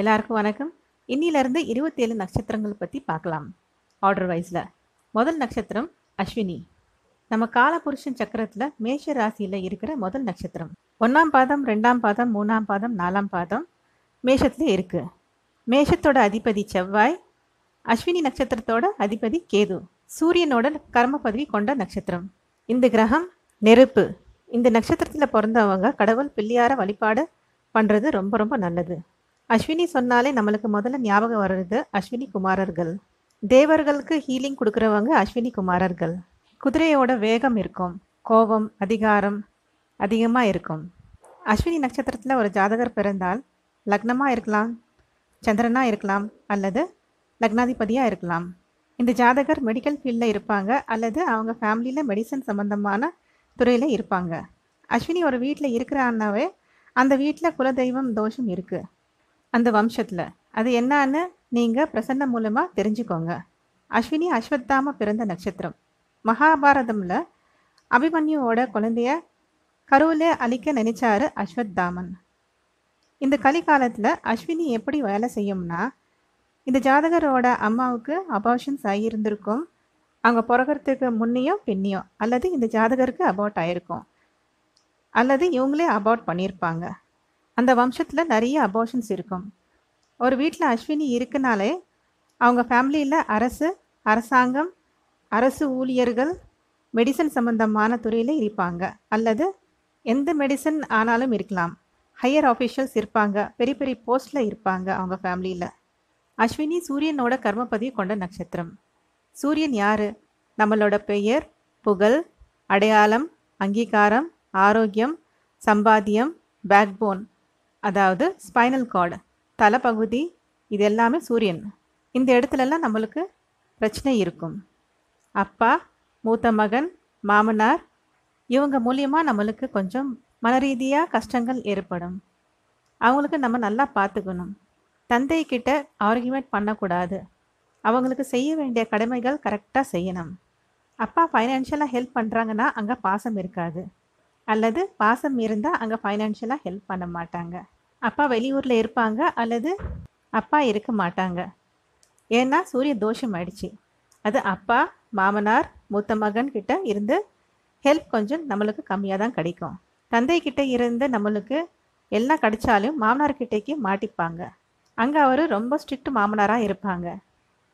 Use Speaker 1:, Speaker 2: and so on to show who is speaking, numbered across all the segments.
Speaker 1: எல்லாருக்கும் வணக்கம். இன்னிலிருந்து இருபத்தேழு நட்சத்திரங்கள் பற்றி பார்க்கலாம். ஆர்டர் வைஸில் முதல் நட்சத்திரம் அஸ்வினி. நம்ம காலபுருஷன் சக்கரத்தில் மேஷ ராசியில் இருக்கிற முதல் நட்சத்திரம். ஒன்றாம் பாதம் ரெண்டாம் பாதம் மூணாம் பாதம் நாலாம் பாதம் மேஷத்தில் இருக்குது மேஷத்தோட அதிபதி செவ்வாய் அஸ்வினி நட்சத்திரத்தோட அதிபதி கேது. சூரியனோட கர்ம பதவி கொண்ட நட்சத்திரம். இந்த கிரகம் நெருப்பு. இந்த நட்சத்திரத்தில் பிறந்தவங்க கடவுள் பிள்ளையார வழிபாடு பண்ணுறது ரொம்ப ரொம்ப நல்லது. அஸ்வினி சொன்னாலே நம்மளுக்கு முதல்ல ஞாபகம் வர்றது அஸ்வினி குமாரர்கள். தேவர்களுக்கு ஹீலிங் கொடுக்குறவங்க அஸ்வினி குமாரர்கள். குதிரையோட வேகம் இருக்கும். கோபம் அதிகாரம் அதிகமாக இருக்கும். அஸ்வினி நட்சத்திரத்தில் ஒரு ஜாதகர் பிறந்தால் லக்னமாக இருக்கலாம் சந்திரனாக இருக்கலாம் அல்லது லக்னாதிபதியாக இருக்கலாம். இந்த ஜாதகர் மெடிக்கல் ஃபீல்டில் இருப்பாங்க அல்லது அவங்க ஃபேமிலியில் மெடிசன் சம்மந்தமான துறையில் இருப்பாங்க. அஸ்வினி ஒரு வீட்டில் இருக்கிறான்னாவே அந்த வீட்டில் குலதெய்வம் தோஷம் இருக்குது அந்த வம்சத்தில். அது என்னன்னு நீங்கள் பிரசன்னம் மூலமாக தெரிஞ்சுக்கோங்க. அஸ்வினி அஸ்வத்தாம பிறந்த நட்சத்திரம். மகாபாரதமில் அபிமன்யுவோட குழந்தைய கருவிலே அழிக்க நினைச்சாரு அஸ்வத்தாமன். இந்த கலிகாலத்தில் அஸ்வினி எப்படி வேலை செய்யும்னா இந்த ஜாதகரோட அம்மாவுக்கு அபார்ஷன்ஸ் ஆகியிருந்திருக்கும் அவங்க பிறகுறதுக்கு முன்னையும் பின்னையும் அல்லது இந்த ஜாதகருக்கு அபார்ட் ஆயிருக்கும். அல்லது இவங்களே அபார்ட் பண்ணியிருப்பாங்க. அந்த வம்சத்தில் நிறைய அபார்ஷன்ஸ் இருக்கும். ஒரு வீட்டில் அஸ்வினி இருக்குனாலே அவங்க ஃபேமிலியில் அரசு அரசாங்கம் அரசு ஊழியர்கள் மெடிசன் சம்பந்தமான துறையில் இருப்பாங்க. அல்லது எந்த மெடிசன் ஆனாலும் இருக்கலாம். ஹையர் ஆஃபீஷியல்ஸ் இருப்பாங்க. பெரிய பெரிய போஸ்டில் இருப்பாங்க அவங்க ஃபேமிலியில் அஸ்வினி சூரியனோட கர்மபதி கொண்ட நட்சத்திரம். சூரியன் யார்? நம்மளோட பெயர் புகழ் அடையாளம் அங்கீகாரம் ஆரோக்கியம் சம்பாத்தியம் பேக்போன் அதாவது ஸ்பைனல் கார்டு தலைப்பகுதி இது எல்லாமே சூரியன். இந்த இடத்துலலாம் நம்மளுக்கு பிரச்சனை இருக்கும். அப்பா மூத்த மகன் மாமனார் இவங்க மூலியமாக நம்மளுக்கு கொஞ்சம் மனரீதியாக கஷ்டங்கள் ஏற்படும். அவங்களுக்கு நம்ம நல்லா பார்த்துக்கணும் தந்தைக்கிட்ட ஆர்கியூமெண்ட் பண்ணக்கூடாது. அவங்களுக்கு செய்ய வேண்டிய கடமைகள் கரெக்டாக செய்யணும். அப்பா ஃபைனான்ஷியலாக ஹெல்ப் பண்ணுறாங்கன்னா அங்கே பாசம் இருக்காது. அல்லது பாசம் இருந்தால் அங்கே ஃபைனான்ஷியலாக ஹெல்ப் பண்ண மாட்டாங்க. அப்பா வெளியூரில் இருப்பாங்க அல்லது அப்பா இருக்க மாட்டாங்க. ஏன்னா சூரிய தோஷம் ஆயிடுச்சு. அது அப்பா மாமனார் மூத்த மகன் கிட்ட இருந்து ஹெல்ப் கொஞ்சம் நம்மளுக்கு கம்மியாக தான் கிடைக்கும். தந்தை கிட்ட இருந்து நம்மளுக்கு எல்லாம் கிடைச்சாலும் மாமனார் கிட்டேக்கு மாட்டிப்பாங்க. அங்கே அவர் ரொம்ப ஸ்ட்ரிக்ட் மாமனாராக இருப்பாங்க.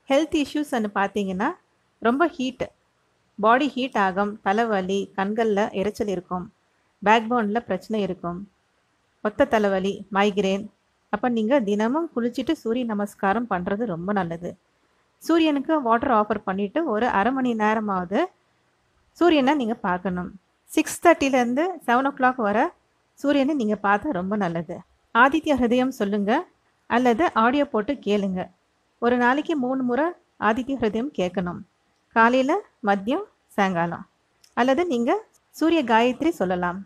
Speaker 1: ஹெல்த் இஷ்யூஸ்ன்னு பார்த்தீங்கன்னா ரொம்ப ஹீட் பாடி ஹீட் ஆகும் தலைவலி கண்களில் எரிச்சல் இருக்கும். பேக் போனில் பிரச்சனை இருக்கும். ஒத்த தலைவலி மைக்ரேன் அப்போ நீங்கள் தினமும் குளிச்சுட்டு சூரிய நமஸ்காரம் பண்ணுறது ரொம்ப நல்லது. சூரியனுக்கு வாட்டர் ஆஃபர் பண்ணிவிட்டு ஒரு அரை மணி நேரமாவது சூரியனை நீங்கள் பார்க்கணும். சிக்ஸ் தேர்ட்டிலேருந்து செவன் ஓ கிளாக் வர சூரியனை நீங்கள் பார்த்தா ரொம்ப நல்லது. ஆதித்ய ஹிருதயம் சொல்லுங்கள் அல்லது ஆடியோ போட்டு கேளுங்க. ஒரு நாளைக்கு மூணு முறை ஆதித்ய ஹிருதயம் கேட்கணும். காலையில் மதியம் சாயங்காலம். அல்லது நீங்கள் சூரிய காயத்ரி சொல்லலாம்.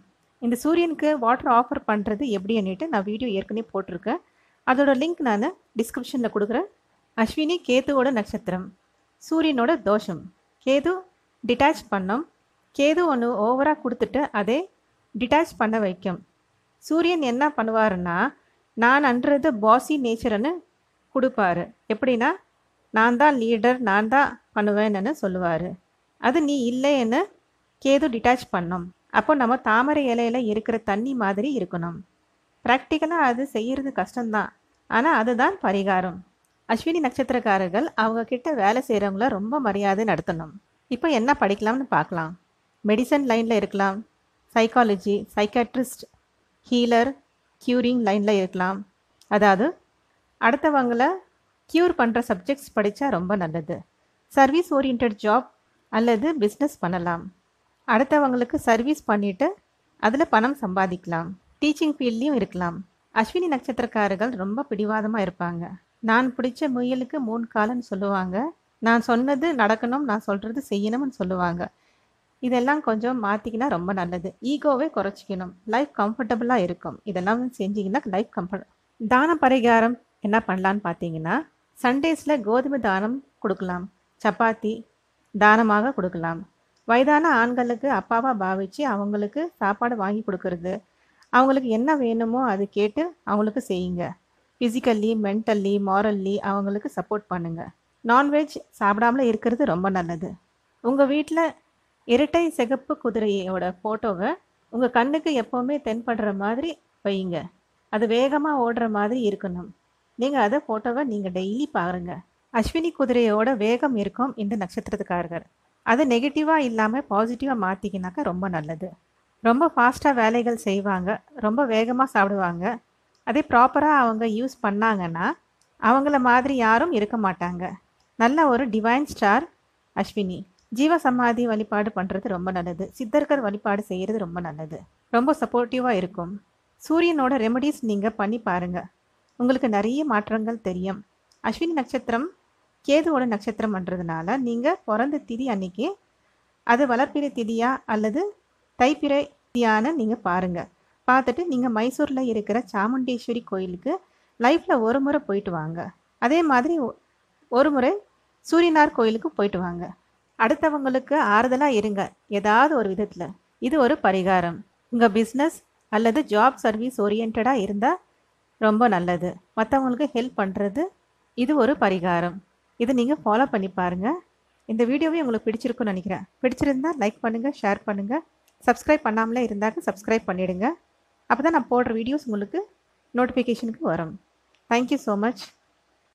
Speaker 1: இந்த சூரியனுக்கு வாட்டர் ஆஃபர் பண்ணுறது எப்படின்னுட்டு நான் வீடியோ ஏற்கனவே போட்டிருக்கேன். அதோட லிங்க் நான் டிஸ்கிரிப்ஷனில் கொடுக்குறேன். அஸ்வினி கேதுவோட நட்சத்திரம். சூரியனோட தோஷம். கேது டிட்டாச் பண்ணும். கேது ஒன்று ஓவராக கொடுத்துட்டு அதை டிட்டாச் பண்ண வைக்கும். சூரியன் என்ன பண்ணுவாருன்னா நான் அன்றது பாசி நேச்சர்னு கொடுப்பாரு. எப்படின்னா நான் தான் லீடர் நான் தான் பண்ணுவேன்னு சொல்லுவார். அது நீ இல்லைன்னு கேது டிட்டாச் பண்ணும். அப்போ நம்ம தாமரை இலையில இருக்கிற தண்ணி மாதிரி இருக்கணும். ப்ராக்டிக்கலாக அது செய்கிறது கஷ்டம்தான். ஆனால் அதுதான் பரிகாரம். அஸ்வினி நட்சத்திரக்காரர்கள் அவங்க கிட்ட வேலை செய்கிறவங்கள ரொம்ப மரியாதை நடத்தணும். இப்போ என்ன படிக்கலாம்னு பார்க்கலாம். மெடிசன் லைனில் இருக்கலாம். சைக்காலஜி சைக்காட்ரிஸ்ட் ஹீலர் க்யூரிங் லைனில் இருக்கலாம். அதாவது அடுத்தவங்கள க்யூர் பண்ணுற சப்ஜெக்ட்ஸ் படித்தா ரொம்ப நல்லது. சர்வீஸ் ஓரியன்ட் ஜாப் அல்லது பிஸ்னஸ் பண்ணலாம். அடுத்தவங்களுக்கு சர்வீஸ் பண்ணிவிட்டு அதில் பணம் சம்பாதிக்கலாம். டீச்சிங் ஃபீல்ட்லேயும் இருக்கலாம். அஸ்வினி நட்சத்திரக்காரர்கள் ரொம்ப பிடிவாதமாக இருப்பாங்க. நான் பிடிச்ச முயலுக்கு மூணு காலன்னு சொல்லுவாங்க. நான் சொன்னது நடக்கணும் நான் சொல்கிறது செய்யணும்னு சொல்லுவாங்க. இதெல்லாம் கொஞ்சம் மாற்றிக்கினா ரொம்ப நல்லது. ஈகோவை குறைச்சிக்கணும். லைஃப் கம்ஃபர்டபுளாக இருக்கும். இதெல்லாம் செஞ்சிங்கன்னா லைஃப் கம்ஃபர்ட் தான பரிகாரம் என்ன பண்ணலான்னு பார்த்தீங்கன்னா சண்டேஸில் கோதுமை தானம் கொடுக்கலாம். சப்பாத்தி தானமாக கொடுக்கலாம். வயதான ஆண்களுக்கு அப்பாவாக பாவிச்சு அவங்களுக்கு சாப்பாடு வாங்கி கொடுக்கறது. அவங்களுக்கு என்ன வேணுமோ அது கேட்டு அவங்களுக்கு செய்யுங்க. ஃபிசிக்கல்லி மென்டல்லி மாரல்லி அவங்களுக்கு சப்போர்ட் பண்ணுங்கள் நான்வெஜ் சாப்பிடாமல இருக்கிறது ரொம்ப நல்லது. உங்கள் வீட்டில் இரட்டை சிகப்பு குதிரையோட ஃபோட்டோவை உங்கள் கண்ணுக்கு எப்போவுமே தென்படுற மாதிரி வையுங்க. அது வேகமாக ஓடுற மாதிரி இருக்கணும். நீங்கள் அதை ஃபோட்டோவை நீங்கள் டெய்லி பாருங்கள் அஸ்வினி குதிரையோட வேகம் இருக்கும் இந்த நட்சத்திரத்துக்காரர்கள். அதை நெகட்டிவாக இல்லாமல் பாசிட்டிவாக மாற்றிக்கினாக்கா ரொம்ப நல்லது. ரொம்ப ஃபாஸ்ட்டாக வேலைகள் செய்வாங்க. ரொம்ப வேகமாக சாப்பிடுவாங்க. அதே ப்ராப்பராக அவங்க யூஸ் பண்ணாங்கன்னா அவங்கள மாதிரி யாரும் இருக்க மாட்டாங்க. நல்ல ஒரு டிவைன் ஸ்டார் அஸ்வினி. ஜீவ சமாதி வழிபாடு பண்ணுறது ரொம்ப நல்லது. சித்தர்கள் வழிபாடு செய்கிறது ரொம்ப நல்லது. ரொம்ப சப்போர்ட்டிவாக இருக்கும். சூரியனோட ரெமடிஸ் நீங்கள் பண்ணி பாருங்கள் உங்களுக்கு நிறைய மாற்றங்கள் தெரியும். அஸ்வினி நட்சத்திரம் கேதுவோட நட்சத்திரம்ன்றதுனால நீங்கள் பிறந்த திதி அன்னைக்கு அது வளர்ப்பிறை திதியா அல்லது தைப்பிறை திதியான்னு நீங்கள் பாருங்கள் பார்த்துட்டு நீங்கள் மைசூரில் இருக்கிற சாமுண்டீஸ்வரி கோயிலுக்கு லைஃப்பில் ஒரு முறை போயிட்டு வாங்க. அதே மாதிரி ஒரு முறை சூரியனார் கோயிலுக்கு போயிட்டு வாங்க. அடுத்தவங்களுக்கு ஆறுதலாக இருங்க. ஏதாவது ஒரு விதத்தில். இது ஒரு பரிகாரம். உங்கள் பிஸ்னஸ் அல்லது ஜாப் சர்வீஸ் ஓரியன்டாக இருந்தால் ரொம்ப நல்லது. மற்றவங்களுக்கு ஹெல்ப் பண்ணுறது இது ஒரு பரிகாரம். இதை நீங்கள் ஃபாலோ பண்ணி பாருங்கள் இந்த வீடியோவே உங்களுக்கு பிடிச்சிருக்குன்னு நினைக்கிறேன். பிடிச்சிருந்தா லைக் பண்ணுங்கள் ஷேர் பண்ணுங்கள் சப்ஸ்கிரைப் பண்ணாமலே இருந்தாக்க சப்ஸ்கிரைப் பண்ணிவிடுங்க அப்போ தான் நான் போடுற வீடியோஸ் உங்களுக்கு நோட்டிஃபிகேஷனுக்கு வரும். Thank you so much